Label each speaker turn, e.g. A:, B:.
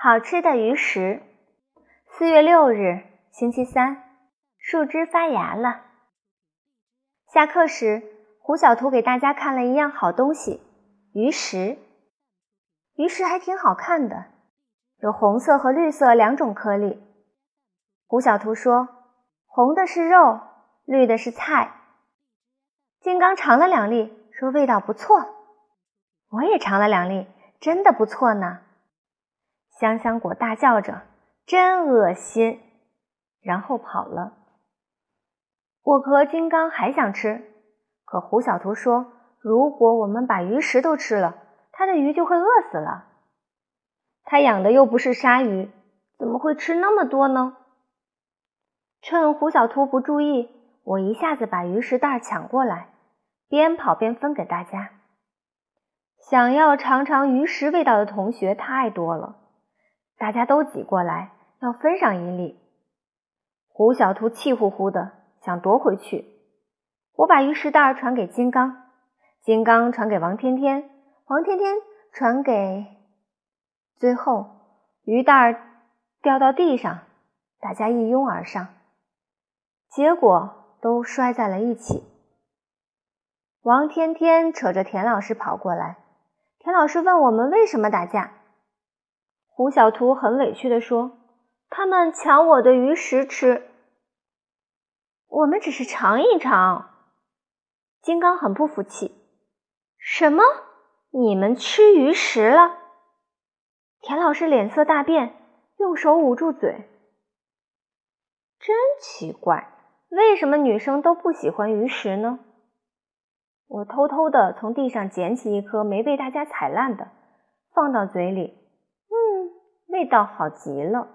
A: 好吃的鱼食。四月六日，星期三，树枝发芽了。下课时，胡小图给大家看了一样好东西——鱼食。鱼食还挺好看的，有红色和绿色两种颗粒。胡小图说：“红的是肉，绿的是菜。”金刚尝了两粒，说：“味道不错。”我也尝了两粒，真的不错呢。香香果大叫着：“真恶心！”然后跑了。我和金刚还想吃，可胡小图说：“如果我们把鱼食都吃了，他的鱼就会饿死了。他养的又不是鲨鱼，怎么会吃那么多呢？”趁胡小图不注意，我一下子把鱼食袋抢过来，边跑边分给大家。想要尝尝鱼食味道的同学太多了。大家都挤过来，要分上一粒。胡小图气呼呼的想夺回去，我把鱼食袋传给金刚，金刚传给王天天，王天天传给……最后鱼袋掉到地上，大家一拥而上，结果都摔在了一起。王天天扯着田老师跑过来，田老师问我们为什么打架。胡小图很委屈地说：“他们抢我的鱼食吃，我们只是尝一尝。”金刚很不服气：“什么？你们吃鱼食了？”田老师脸色大变，用手捂住嘴：“真奇怪，为什么女生都不喜欢鱼食呢？”我偷偷的从地上捡起一颗没被大家踩烂的，放到嘴里。味道好极了。